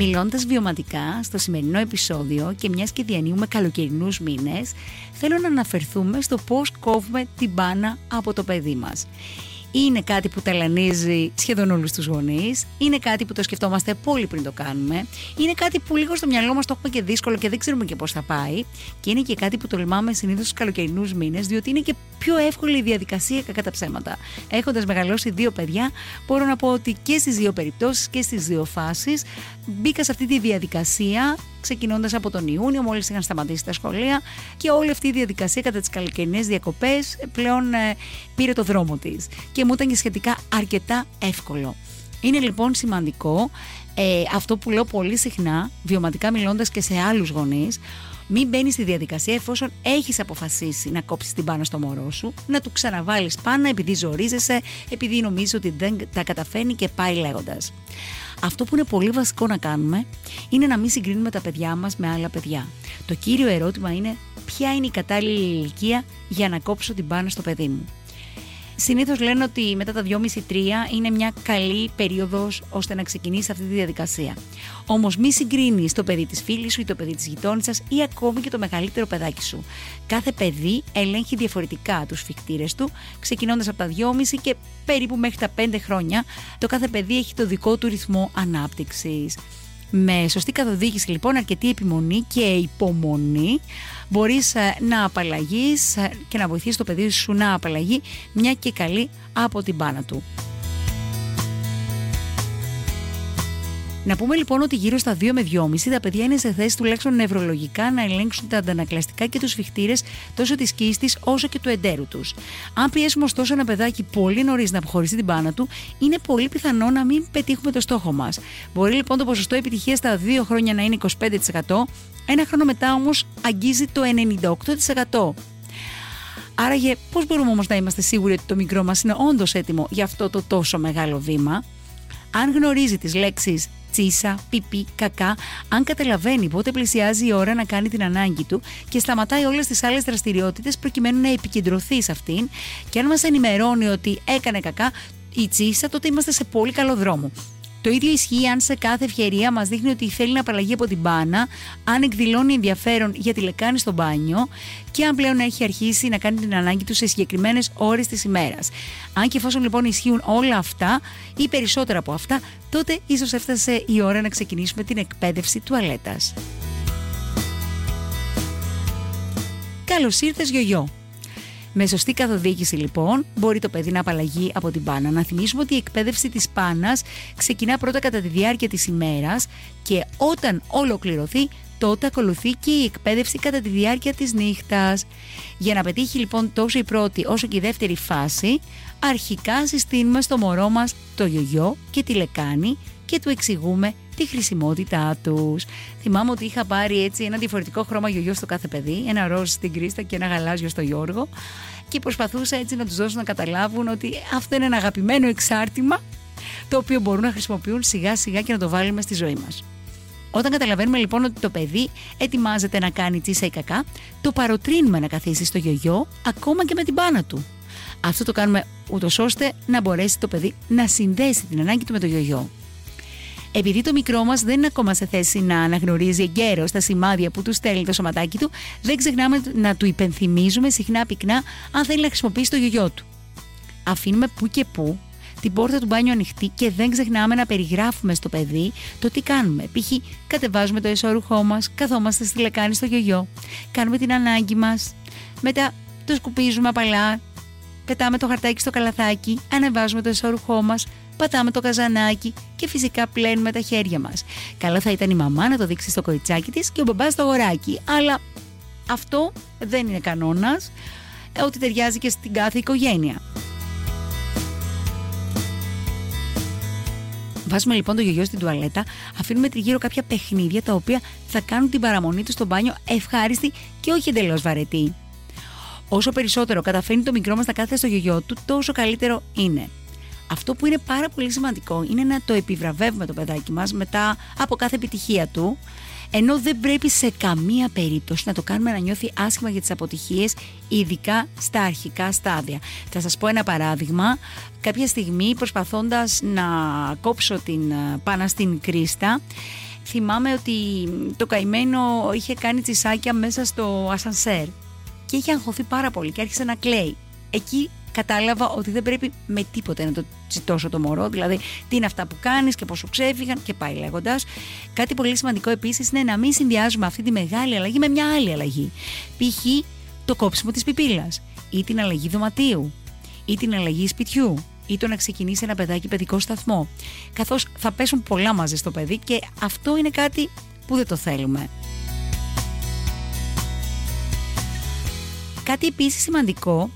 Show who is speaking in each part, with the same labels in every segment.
Speaker 1: Μιλώντας βιωματικά στο σημερινό επεισόδιο και μιας και διανύουμε καλοκαιρινούς μήνες, θέλω να αναφερθούμε στο πώς κόβουμε την μπάνα από το παιδί μας είναι κάτι που ταλανίζει σχεδόν όλους τους γονείς, είναι κάτι που το σκεφτόμαστε πολύ πριν το κάνουμε, είναι κάτι που λίγο στο μυαλό μας το έχουμε και δύσκολο και δεν ξέρουμε και πώς θα πάει, και είναι και κάτι που τολμάμε συνήθως στους καλοκαιρινούς μήνες, διότι είναι και πιο εύκολη η διαδικασία κακά τα ψέματα. Έχοντας μεγαλώσει δύο παιδιά, μπορώ να πω ότι και στις δύο περιπτώσεις και στις δύο φάσεις μπήκα σε αυτή τη διαδικασία ξεκινώντας από τον Ιούνιο, μόλις είχαν σταματήσει τα σχολεία και όλη αυτή η διαδικασία κατά τις καλοκαιρινές διακοπές πλέον ε, πήρε το δρόμο της και μου ήταν και σχετικά αρκετά εύκολο. Είναι λοιπόν σημαντικό ε, αυτό που λέω πολύ συχνά, βιωματικά μιλώντας και σε άλλους γονείς, μην μπαίνεις στη διαδικασία εφόσον έχεις αποφασίσει να κόψεις την πάνω στο μωρό σου, να του ξαναβάλεις πάνω επειδή ζορίζεσαι, επειδή νομίζεις ότι δεν τα καταφέρνει και πάει λέγοντας. Αυτό που είναι πολύ βασικό να κάνουμε είναι να μην συγκρίνουμε τα παιδιά μας με άλλα παιδιά. Το κύριο ερώτημα είναι ποια είναι η κατάλληλη ηλικία για να κόψω την πάνω στο παιδί μου. Συνήθως λένε ότι μετά τα 2,5-3 είναι μια καλή περίοδος ώστε να ξεκινήσεις αυτή τη διαδικασία. Όμως, μη συγκρίνεις το παιδί της φίλης σου ή το παιδί της γειτόνισσα ή ακόμη και το μεγαλύτερο παιδάκι σου. Κάθε παιδί ελέγχει διαφορετικά τους φικτήρες του, ξεκινώντας από τα 2,5 και περίπου μέχρι τα 5 χρόνια. Το κάθε παιδί έχει το δικό του ρυθμό ανάπτυξης. Με σωστή καθοδήγηση λοιπόν, αρκετή επιμονή και υπομονή μπορείς ε, να απαλλαγείς ε, και να βοηθήσεις το παιδί σου να απαλλαγεί μια και καλή από την πάνα του. Να πούμε λοιπόν ότι γύρω στα 2 με 2,5 τα παιδιά είναι σε θέση τουλάχιστον νευρολογικά να ελέγξουν τα αντανακλαστικά και τους φιχτήρες τόσο της κίστη όσο και του εντέρου τους. Αν πιέσουμε ωστόσο ένα παιδάκι πολύ νωρίς να αποχωρήσει την πάνα του, είναι πολύ πιθανό να μην πετύχουμε το στόχο μας. Μπορεί λοιπόν το ποσοστό επιτυχίας στα 2 χρόνια να είναι 25%, ένα χρόνο μετά όμως αγγίζει το 98%. Άραγε, πώς μπορούμε όμως να είμαστε σίγουροι ότι το μικρό μας είναι όντως έτοιμο για αυτό το τόσο μεγάλο βήμα; Αν γνωρίζει τις λέξεις τσίσα, πιπί, κακά, αν καταλαβαίνει πότε πλησιάζει η ώρα να κάνει την ανάγκη του και σταματάει όλες τις άλλες δραστηριότητες προκειμένου να επικεντρωθεί σε αυτήν και αν μας ενημερώνει ότι έκανε κακά η τσίσα, τότε είμαστε σε πολύ καλό δρόμο. Το ίδιο ισχύει αν σε κάθε ευκαιρία μας δείχνει ότι θέλει να απαλλαγεί από την μπάνα, αν εκδηλώνει ενδιαφέρον για τη λεκάνη στο μπάνιο και αν πλέον έχει αρχίσει να κάνει την ανάγκη του σε συγκεκριμένες ώρες της ημέρας. Αν και εφόσον λοιπόν ισχύουν όλα αυτά ή περισσότερα από αυτά, τότε ίσως έφτασε η ώρα να ξεκινήσουμε την εκπαίδευση τουαλέτας. Καλώς ήρθες, Γιογιό. Με σωστή καθοδήγηση λοιπόν μπορεί το παιδί να απαλλαγεί από την πάνα. Να θυμίσουμε ότι η εκπαίδευση της πάνας ξεκινά πρώτα κατά τη διάρκεια της ημέρας και όταν ολοκληρωθεί τότε ακολουθεί και η εκπαίδευση κατά τη διάρκεια της νύχτας. Για να πετύχει λοιπόν τόσο η πρώτη όσο και η δεύτερη φάση, αρχικά συστήνουμε στο μωρό μας το γιογιό και τη λεκάνη και του εξηγούμε τη χρησιμότητά τους. Θυμάμαι ότι είχα πάρει έτσι ένα διαφορετικό χρώμα γιογιό στο κάθε παιδί, ένα ροζ στην Κρίστα και ένα γαλάζιο στο Γιώργο και προσπαθούσα έτσι να τους δώσω να καταλάβουν ότι αυτό είναι ένα αγαπημένο εξάρτημα το οποίο μπορούν να χρησιμοποιούν σιγά σιγά και να το βάλουμε στη ζωή μας. Όταν καταλαβαίνουμε λοιπόν ότι το παιδί ετοιμάζεται να κάνει τσίσα ή κακά, το παροτρύνουμε να καθίσει στο γιογιό ακόμα και με την πάνα του. Αυτό το κάνουμε ούτως ώστε να μπορέσει το παιδί να συνδέσει την ανάγκη του με το γιογιό. Επειδή το μικρό μας δεν είναι ακόμα σε θέση να αναγνωρίζει εγκαίρως τα σημάδια που του στέλνει το σωματάκι του, δεν ξεχνάμε να του υπενθυμίζουμε συχνά πυκνά αν θέλει να χρησιμοποιήσει το γιογιό του. Αφήνουμε που και που την πόρτα του μπάνιου ανοιχτή και δεν ξεχνάμε να περιγράφουμε στο παιδί το τι κάνουμε. Π.χ. κατεβάζουμε το εσώρουχό μας, καθόμαστε στη λεκάνη στο γιογιό, κάνουμε την ανάγκη μας, μετά το σκουπίζουμε απαλά, πετάμε το χαρτάκι στο καλαθάκι, ανεβάζουμε το εσώρουχό μας, πατάμε το καζανάκι και φυσικά πλένουμε τα χέρια μας. Καλό θα ήταν η μαμά να το δείξει στο κοριτσάκι της και ο μπαμπάς στο αγοράκι. Αλλά αυτό δεν είναι κανόνας ότι ταιριάζει και στην κάθε οικογένεια. Βάζουμε λοιπόν το γιογιό στην τουαλέτα, αφήνουμε τριγύρω κάποια παιχνίδια τα οποία θα κάνουν την παραμονή του στο μπάνιο ευχάριστη και όχι εντελώς βαρετή. Όσο περισσότερο καταφέρνει το μικρό μας να κάθεται στο γιογιό του, τόσο καλύτερο είναι. Αυτό που είναι πάρα πολύ σημαντικό είναι να το επιβραβεύουμε το παιδάκι μας μετά από κάθε επιτυχία του ενώ δεν πρέπει σε καμία περίπτωση να το κάνουμε να νιώθει άσχημα για τις αποτυχίες ειδικά στα αρχικά στάδια. Θα σας πω ένα παράδειγμα. Κάποια στιγμή προσπαθώντας να κόψω την ε, πάνα στην κρίστα θυμάμαι ότι το καημένο είχε κάνει τσισάκια μέσα στο ασανσέρ και είχε αγχωθεί πάρα πολύ και άρχισε να κλαίει. Εκεί κατάλαβα ότι δεν πρέπει με τίποτε να το τσιτώσω το μωρό. Δηλαδή, τι είναι αυτά που κάνεις και πόσο ξέφυγαν και πάει λέγοντας. Κάτι πολύ σημαντικό επίσης είναι να μην συνδυάζουμε αυτή τη μεγάλη αλλαγή με μια άλλη αλλαγή. Π.χ. το κόψιμο της πιπίλας ή την αλλαγή δωματίου ή την αλλαγή σπιτιού ή το να ξεκινήσει ένα παιδάκι παιδικό σταθμό. Καθώς θα πέσουν πολλά μαζί στο παιδί και αυτό είναι κάτι που δεν το θέλουμε. Κάτι επίσης σημαντικό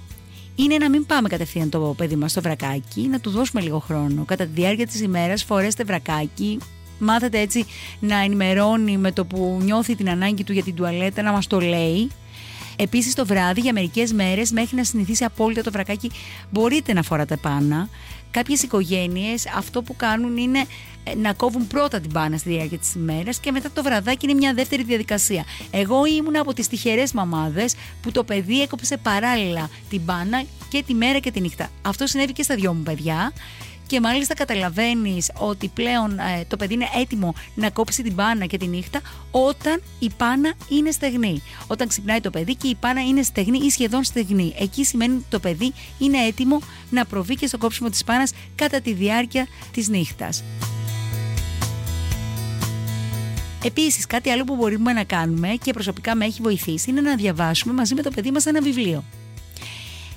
Speaker 1: είναι να μην πάμε κατευθείαν το παιδί μας στο βρακάκι, να του δώσουμε λίγο χρόνο. Κατά τη διάρκεια της ημέρας φορέστε βρακάκι, μάθετε έτσι να ενημερώνει με το που νιώθει την ανάγκη του για την τουαλέτα, να μας το λέει. Επίσης, το βράδυ για μερικές μέρες, μέχρι να συνηθίσει απόλυτα το βρακάκι, μπορείτε να φοράτε πάνα. Κάποιες οικογένειες αυτό που κάνουν είναι ε, να κόβουν πρώτα την μπάνα στη διάρκεια της ημέρας και μετά το βραδάκι είναι μια δεύτερη διαδικασία. Εγώ ήμουν από τις τυχερές μαμάδες που το παιδί έκοψε παράλληλα την μπάνα και τη μέρα και τη νύχτα. Αυτό συνέβη και στα δυο μου παιδιά και μάλιστα καταλαβαίνεις ότι πλέον ε, το παιδί είναι έτοιμο να κόψει την πάνα και τη νύχτα όταν η πάνα είναι στεγνή. Όταν ξυπνάει το παιδί και η πάνα είναι στεγνή ή σχεδόν στεγνή. Εκεί σημαίνει ότι το παιδί είναι έτοιμο να προβεί και στο κόψιμο της πάνας κατά τη διάρκεια της νύχτας. Επίσης, κάτι άλλο που μπορούμε να κάνουμε και προσωπικά με έχει βοηθήσει είναι να διαβάσουμε μαζί με το παιδί μας ένα βιβλίο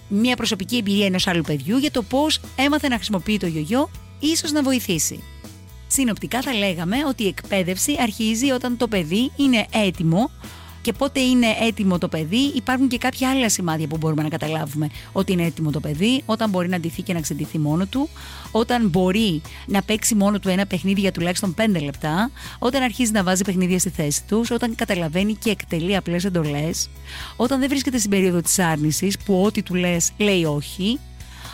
Speaker 1: μια προσωπική εμπειρία ενός άλλου παιδιού για το πώς έμαθε να χρησιμοποιεί το γιογιό, ίσως να βοηθήσει. Συνοπτικά θα λέγαμε ότι η εκπαίδευση αρχίζει όταν το παιδί είναι έτοιμο και πότε είναι έτοιμο το παιδί, υπάρχουν και κάποια άλλα σημάδια που μπορούμε να καταλάβουμε ότι είναι έτοιμο το παιδί, όταν μπορεί να ντυθεί και να ξεντυθεί μόνο του, όταν μπορεί να παίξει μόνο του ένα παιχνίδι για τουλάχιστον 5 λεπτά, όταν αρχίζει να βάζει παιχνίδια στη θέση τους, όταν καταλαβαίνει και εκτελεί απλές εντολές, όταν δεν βρίσκεται στην περίοδο της άρνησης που ό,τι του λες λέει όχι,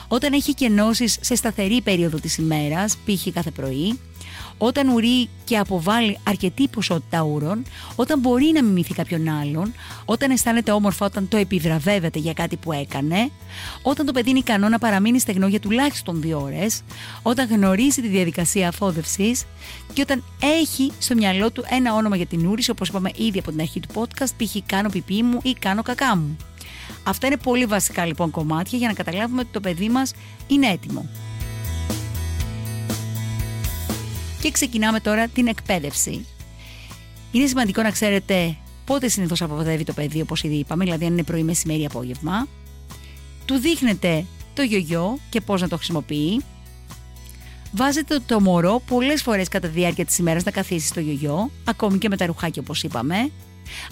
Speaker 1: όταν έχει κενώσεις σε σταθερή περίοδο της ημέρας, π.χ. κάθε πρωί, όταν ουρεί και αποβάλλει αρκετή ποσότητα ούρων, όταν μπορεί να μιμηθεί κάποιον άλλον, όταν αισθάνεται όμορφα όταν το επιβραβεύεται για κάτι που έκανε, όταν το παιδί είναι ικανό να παραμείνει στεγνό για τουλάχιστον δύο ώρες, όταν γνωρίζει τη διαδικασία αφόδευσης και όταν έχει στο μυαλό του ένα όνομα για την ούρηση, όπως είπαμε ήδη από την αρχή του podcast, π.χ. κάνω πιπί μου ή κάνω κακά μου. Αυτά είναι πολύ βασικά λοιπόν κομμάτια για να καταλάβουμε ότι το παιδί μας είναι έτοιμο. Και ξεκινάμε τώρα την εκπαίδευση. Είναι σημαντικό να ξέρετε πότε συνήθως αποδεύει το παιδί, όπως ήδη είπαμε, δηλαδή αν είναι πρωί, μεσημέρι, απόγευμα. Του δείχνετε το γιογιό και πώς να το χρησιμοποιεί. Βάζετε το μωρό πολλές φορές κατά τη διάρκεια της ημέρας να καθίσει στο γιογιό, ακόμη και με τα ρουχάκια όπως είπαμε.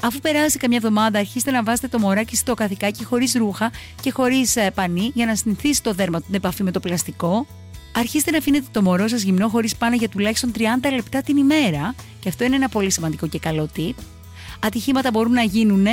Speaker 1: Αφού περάσει καμιά εβδομάδα, αρχίστε να βάζετε το μωράκι στο καθηκάκι χωρίς ρούχα και χωρίς ε, πανί για να συνηθίσει το δέρμα την επαφή με το πλαστικό Αρχίστε να αφήνετε το μωρό σας γυμνό χωρίς πάνω για τουλάχιστον 30 λεπτά την ημέρα, και αυτό είναι ένα πολύ σημαντικό και καλό tip. Ατυχήματα μπορούν να γίνουν,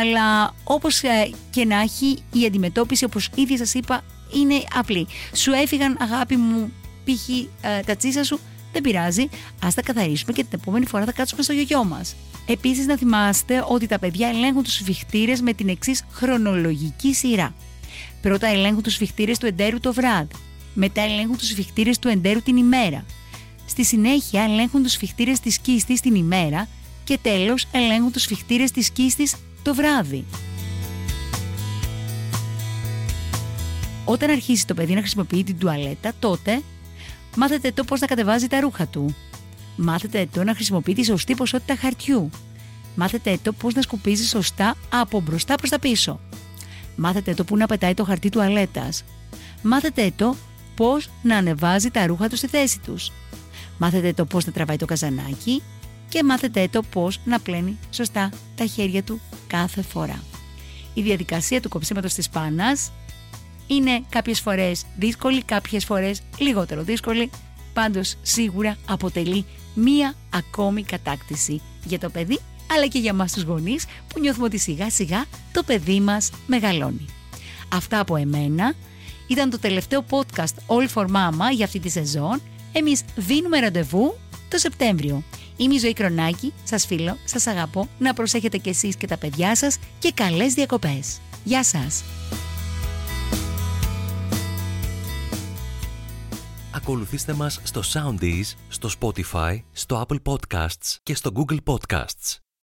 Speaker 1: αλλά όπως ε, και να έχει, η αντιμετώπιση, όπως ήδη σας είπα, είναι απλή. Σου έφυγαν, αγάπη μου, π.χ. Ε, τα τσίσα σου, δεν πειράζει. Α τα καθαρίσουμε και την επόμενη φορά θα κάτσουμε στο γιογιό μας. Επίσης, να θυμάστε ότι τα παιδιά ελέγχουν τους σφιχτήρες με την εξής χρονολογική σειρά. Πρώτα ελέγχουν τους σφιχτήρες του εντέρου το βράδυ. Μετά ελέγχουν τους σφιχτήρε του εντέρου την ημέρα. Στη συνέχεια ελέγχουν τους σφιχτήρε της κίστη την ημέρα και τέλος ελέγχουν τους σφιχτήρε της κίστη το βράδυ. Όταν αρχίσει το παιδί να χρησιμοποιεί την τουαλέτα, τότε μάθετε το πώς να κατεβάζει τα ρούχα του. Μάθετε το να χρησιμοποιεί τη σωστή ποσότητα χαρτιού. Μάθετε το πώς να σκουπίζει σωστά από μπροστά προς τα πίσω. Μάθετε το που να πετάει το χαρτί τουαλέτας. Μάθετε το πώς να ανεβάζει τα ρούχα του στη θέση τους. Μάθετε το πώς να τραβάει το καζανάκι και μάθετε το πώς να πλένει σωστά τα χέρια του κάθε φορά. Η διαδικασία του κοψίματος της πάνας είναι κάποιες φορές δύσκολη, κάποιες φορές λιγότερο δύσκολη. Πάντως σίγουρα αποτελεί μία ακόμη κατάκτηση για το παιδί αλλά και για μας τους γονείς που νιώθουμε ότι σιγά σιγά το παιδί μας μεγαλώνει. Αυτά από εμένα. Ήταν το τελευταίο podcast All for Mama για αυτή τη σεζόν. Εμείς δίνουμε ραντεβού το Σεπτέμβριο. Είμαι η Ζωή Κρονάκη, σας φίλω, σας αγαπώ, να προσέχετε κι εσείς και τα παιδιά σας και καλές διακοπές. Γεια σας!
Speaker 2: Ακολουθήστε μας στο Soundees, στο Spotify, στο Apple Podcasts και στο Google Podcasts.